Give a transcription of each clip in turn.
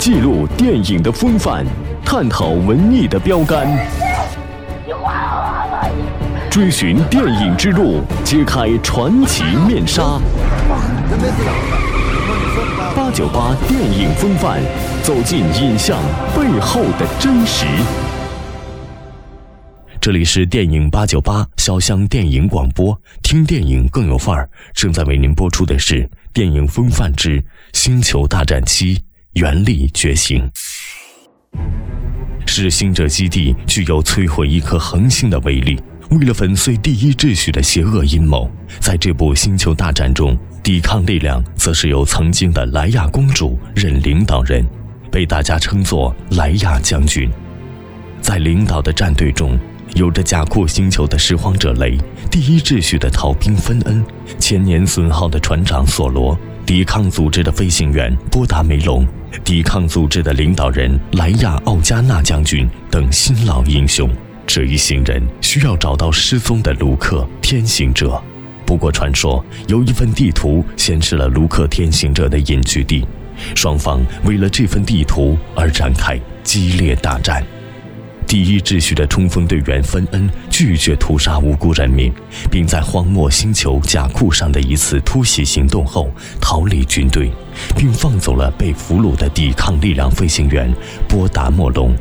记录电影的风范，探讨文艺的标杆，追寻电影之路，揭开传奇面纱。八九八电影风范，走进影像背后的真实。这里是电影八九八潇湘电影广播，听电影更有范儿。正在为您播出的是电影风范之《星球大战七》。原力觉醒，是星者基地具有摧毁一颗恒星的威力。为了粉碎第一秩序的邪恶阴谋，在这部星球大战中，抵抗力量则是由曾经的莱娅公主任领导人，被大家称作莱娅将军。在领导的战队中，有着贾库星球的拾荒者雷，第一秩序的逃兵芬恩，千年损耗的船长索罗。抵抗组织的飞行员波达梅隆，抵抗组织的领导人莱亚奥加纳将军等新老英雄，这一行人需要找到失踪的卢克天行者。不过，传说有一份地图显示了卢克天行者的隐居地，双方为了这份地图而展开激烈大战。第一秩序的冲锋队员芬恩拒绝屠杀无辜人民，并在荒漠星球甲库上的一次突袭行动后逃离军队，并放走了被俘虏的抵抗力量飞行员波达莫龙。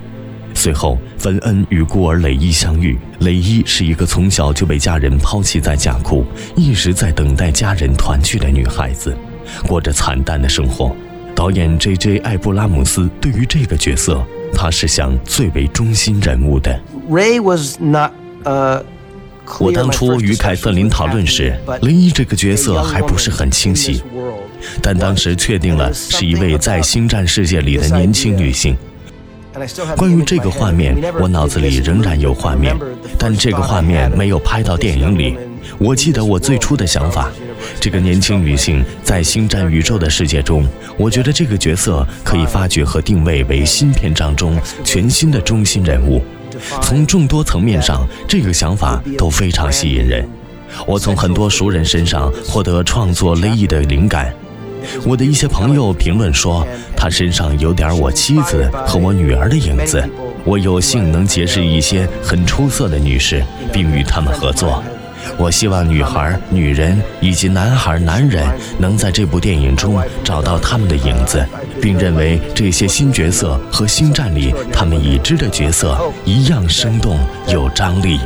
随后，芬恩与孤儿雷伊相遇。雷伊是一个从小就被家人抛弃在甲库，一直在等待家人团聚的女孩子，过着惨淡的生活。导演 J.J. 艾布拉姆斯对于这个角色。他是想最为中心人物的。Ray was not 呃，我当初与凯瑟琳讨论时，林一这个角色还不是很清晰，但当时确定了是一位在星战世界里的年轻女性。关于这个画面，我脑子里仍然有画面，但这个画面没有拍到电影里。我记得我最初的想法。这个年轻女性在星战宇宙的世界中，我觉得这个角色可以发掘和定位为新篇章中全新的中心人物。从众多层面上，这个想法都非常吸引人。我从很多熟人身上获得创作雷伊的灵感。我的一些朋友评论说，她身上有点我妻子和我女儿的影子。我有幸能结识一些很出色的女士，并与她们合作。我希望女孩、女人以及男孩、男人能在这部电影中找到他们的影子，并认为这些新角色和《星战》里他们已知的角色一样生动有张力。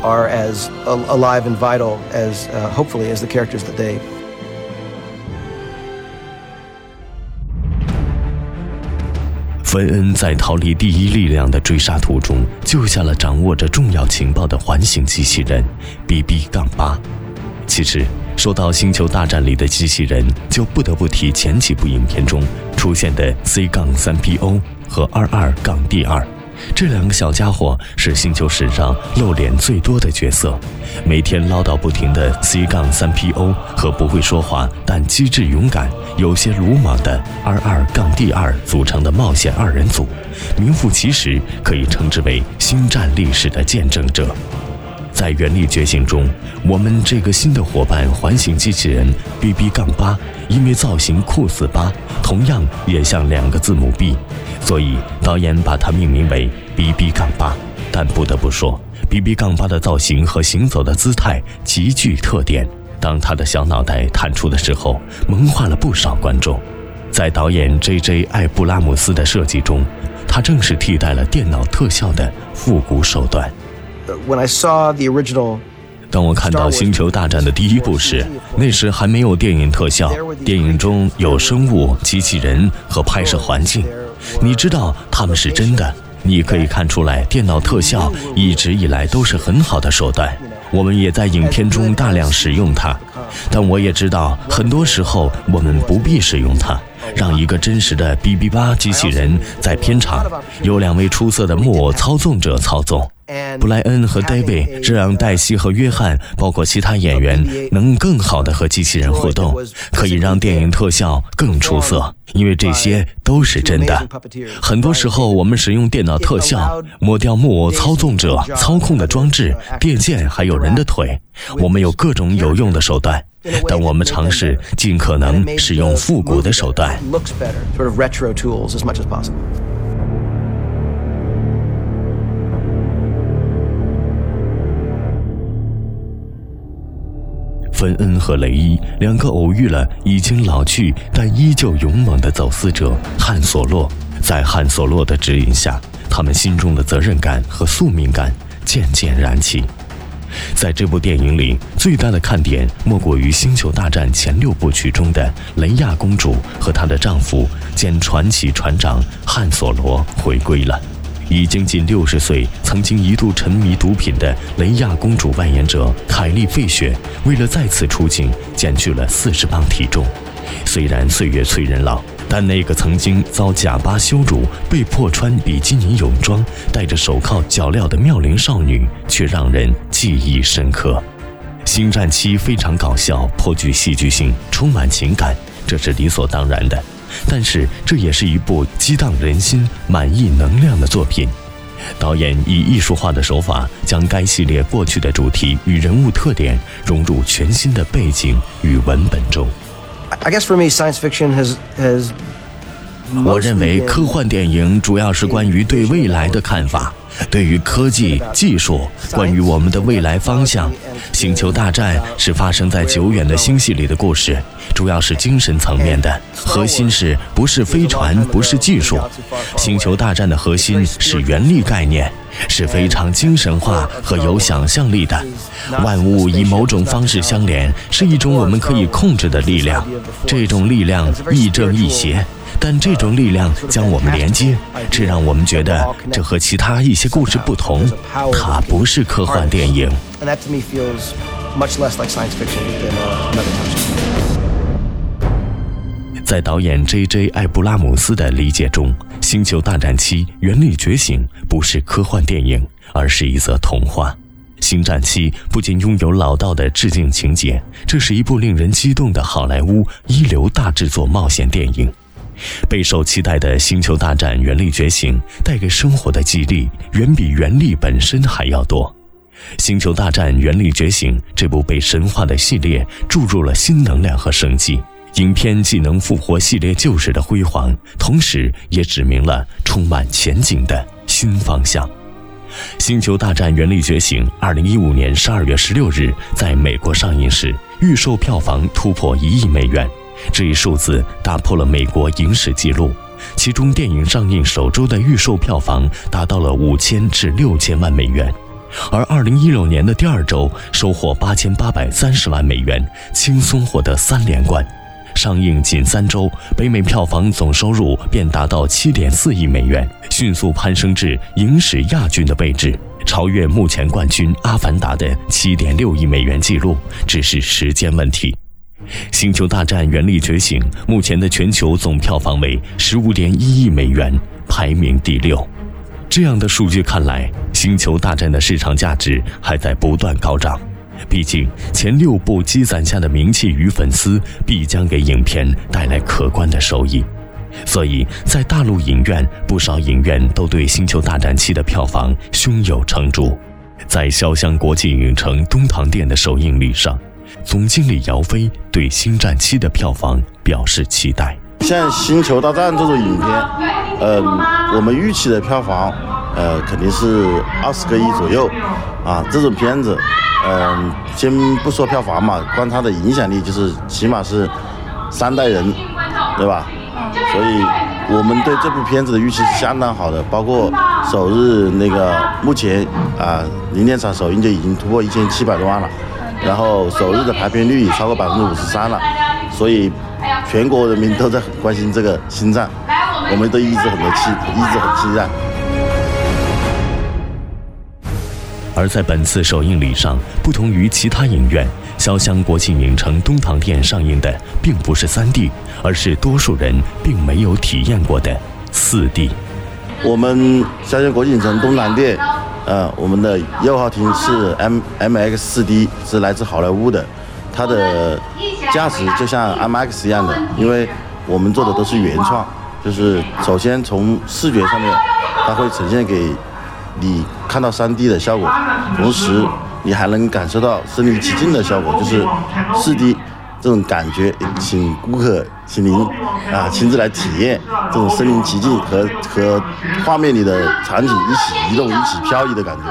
芬恩在逃离第一力量的追杀途中，救下了掌握着重要情报的环形机器人 BB- 杠八。其实，说到《星球大战》里的机器人，就不得不提前几部影片中出现的 C- 杠三 PO 和二二杠 D 二。这两个小家伙是星球史上露脸最多的角色，每天唠叨不停的 C 杠三 PO 和不会说话但机智勇敢、有些鲁莽的 R 二杠 D 二组成的冒险二人组，名副其实，可以称之为星战历史的见证者。在《原力觉醒》中，我们这个新的伙伴环形机器人 BB 杠八，因为造型酷似八，同样也像两个字母 B，所以导演把它命名为 BB 杠八。但不得不说，BB 杠八的造型和行走的姿态极具特点。当他的小脑袋探出的时候，萌化了不少观众。在导演 J.J. 艾布拉姆斯的设计中，他正是替代了电脑特效的复古手段。When I saw the original，当我看到《星球大战》的第一部时，那时还没有电影特效，电影中有生物、机器人和拍摄环境，你知道他们是真的。你可以看出来，电脑特效一直以来都是很好的手段，我们也在影片中大量使用它。但我也知道，很多时候我们不必使用它。让一个真实的 BB 八机器人在片场由两位出色的木偶操纵者操纵。布莱恩和 David 这让黛西和约翰，包括其他演员，能更好的和机器人互动，可以让电影特效更出色。因为这些都是真的。很多时候，我们使用电脑特效抹掉木偶操纵者操控的装置、电线，还有人的腿。我们有各种有用的手段，但我们尝试尽可能使用复古的手段。芬恩和雷伊两个偶遇了已经老去但依旧勇猛的走私者汉索洛。在汉索洛的指引下，他们心中的责任感和宿命感渐渐燃起。在这部电影里，最大的看点莫过于《星球大战》前六部曲中的雷亚公主和她的丈夫兼传奇船长汉索罗回归了。已经近六十岁、曾经一度沉迷毒品的雷亚公主扮演者凯莉·费雪，为了再次出镜，减去了四十磅体重。虽然岁月催人老，但那个曾经遭假巴羞辱、被迫穿比基尼泳装、戴着手铐脚镣的妙龄少女，却让人记忆深刻。星战七非常搞笑，颇具戏剧性，充满情感，这是理所当然的。但是，这也是一部激荡人心、满溢能量的作品。导演以艺术化的手法，将该系列过去的主题与人物特点融入全新的背景与文本中。I guess for me, science fiction has has. 我认为科幻电影主要是关于对未来的看法，对于科技技术，关于我们的未来方向。星球大战是发生在久远的星系里的故事，主要是精神层面的，核心是不是飞船，不是技术。星球大战的核心是原力概念，是非常精神化和有想象力的。万物以某种方式相连，是一种我们可以控制的力量。这种力量亦正亦邪。但这种力量将我们连接，这让我们觉得这和其他一些故事不同。它不是科幻电影。在导演 J.J. 艾布拉姆斯的理解中，《星球大战七：原力觉醒》不是科幻电影，而是一则童话。《星战七》不仅拥有老道的致敬情节，这是一部令人激动的好莱坞一流大制作冒险电影。备受期待的《星球大战：原力觉醒》带给生活的激励，远比原力本身还要多。《星球大战：原力觉醒》这部被神话的系列注入了新能量和生机。影片既能复活系列旧时的辉煌，同时也指明了充满前景的新方向。《星球大战：原力觉醒》二零一五年十二月十六日在美国上映时，预售票房突破一亿美元。这一数字打破了美国影史纪录，其中电影上映首周的预售票房达到了五千至六千万美元，而二零一六年的第二周收获八千八百三十万美元，轻松获得三连冠。上映仅三周，北美票房总收入便达到七点四亿美元，迅速攀升至影史亚军的位置，超越目前冠军《阿凡达》的七点六亿美元纪录，只是时间问题。《星球大战：原力觉醒》目前的全球总票房为十五点一亿美元，排名第六。这样的数据看来，《星球大战》的市场价值还在不断高涨。毕竟前六部积攒下的名气与粉丝，必将给影片带来可观的收益。所以在大陆影院，不少影院都对《星球大战七》的票房胸有成竹。在潇湘国际影城东塘店的首映礼上。总经理姚飞对《星战七》的票房表示期待。像《星球大战》这种影片，嗯，我们预期的票房，呃，肯定是二十个亿左右。啊，这种片子，嗯，先不说票房嘛，光它的影响力就是起码是三代人，对吧？所以我们对这部片子的预期是相当好的。包括首日那个，目前啊，零点场首映就已经突破一千七百多万了。然后首日的排片率已超过百分之五十三了，所以全国人民都在很关心这个心脏，我们都一直很多期，一直很期待。而在本次首映礼上，不同于其他影院，潇湘国际影城东塘店上映的并不是 3D，而是多数人并没有体验过的 4D。我们潇湘国际影城东塘店。呃，我们的一号厅是 M M X 4D，是来自好莱坞的，它的价值就像 M X 一样的，因为我们做的都是原创，就是首先从视觉上面，它会呈现给你看到 3D 的效果，同时你还能感受到身临其境的效果，就是 4D。这种感觉，请顾客，请您啊亲自来体验这种身临其境和和画面里的场景一起移动、一起漂移的感觉。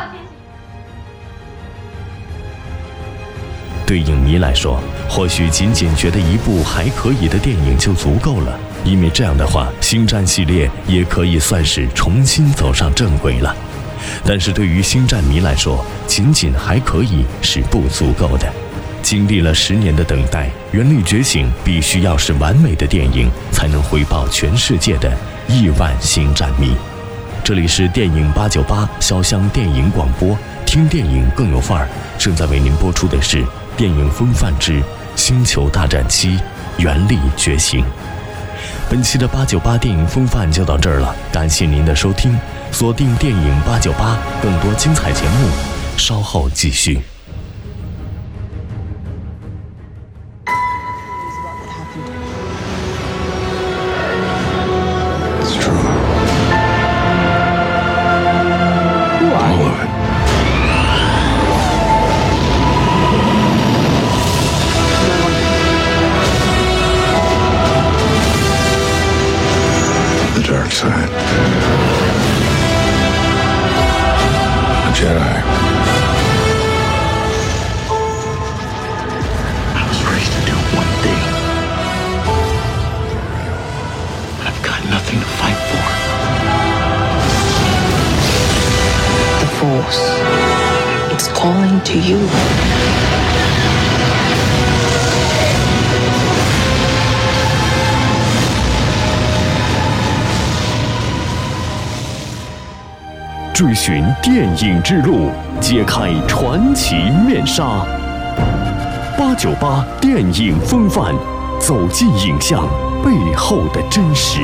对影迷来说，或许仅仅觉得一部还可以的电影就足够了，因为这样的话，星战系列也可以算是重新走上正轨了。但是对于星战迷来说，仅仅还可以是不足够的。经历了十年的等待，《原力觉醒》必须要是完美的电影，才能回报全世界的亿万星战迷。这里是电影八九八潇湘电影广播，听电影更有范儿。正在为您播出的是电影风范之《星球大战七：原力觉醒》。本期的八九八电影风范就到这儿了，感谢您的收听，锁定电影八九八，更多精彩节目稍后继续。A Jedi. I was raised to do one thing. I've got nothing to fight for. The Force. It's calling to you. 追寻电影之路，揭开传奇面纱。八九八电影风范，走进影像背后的真实。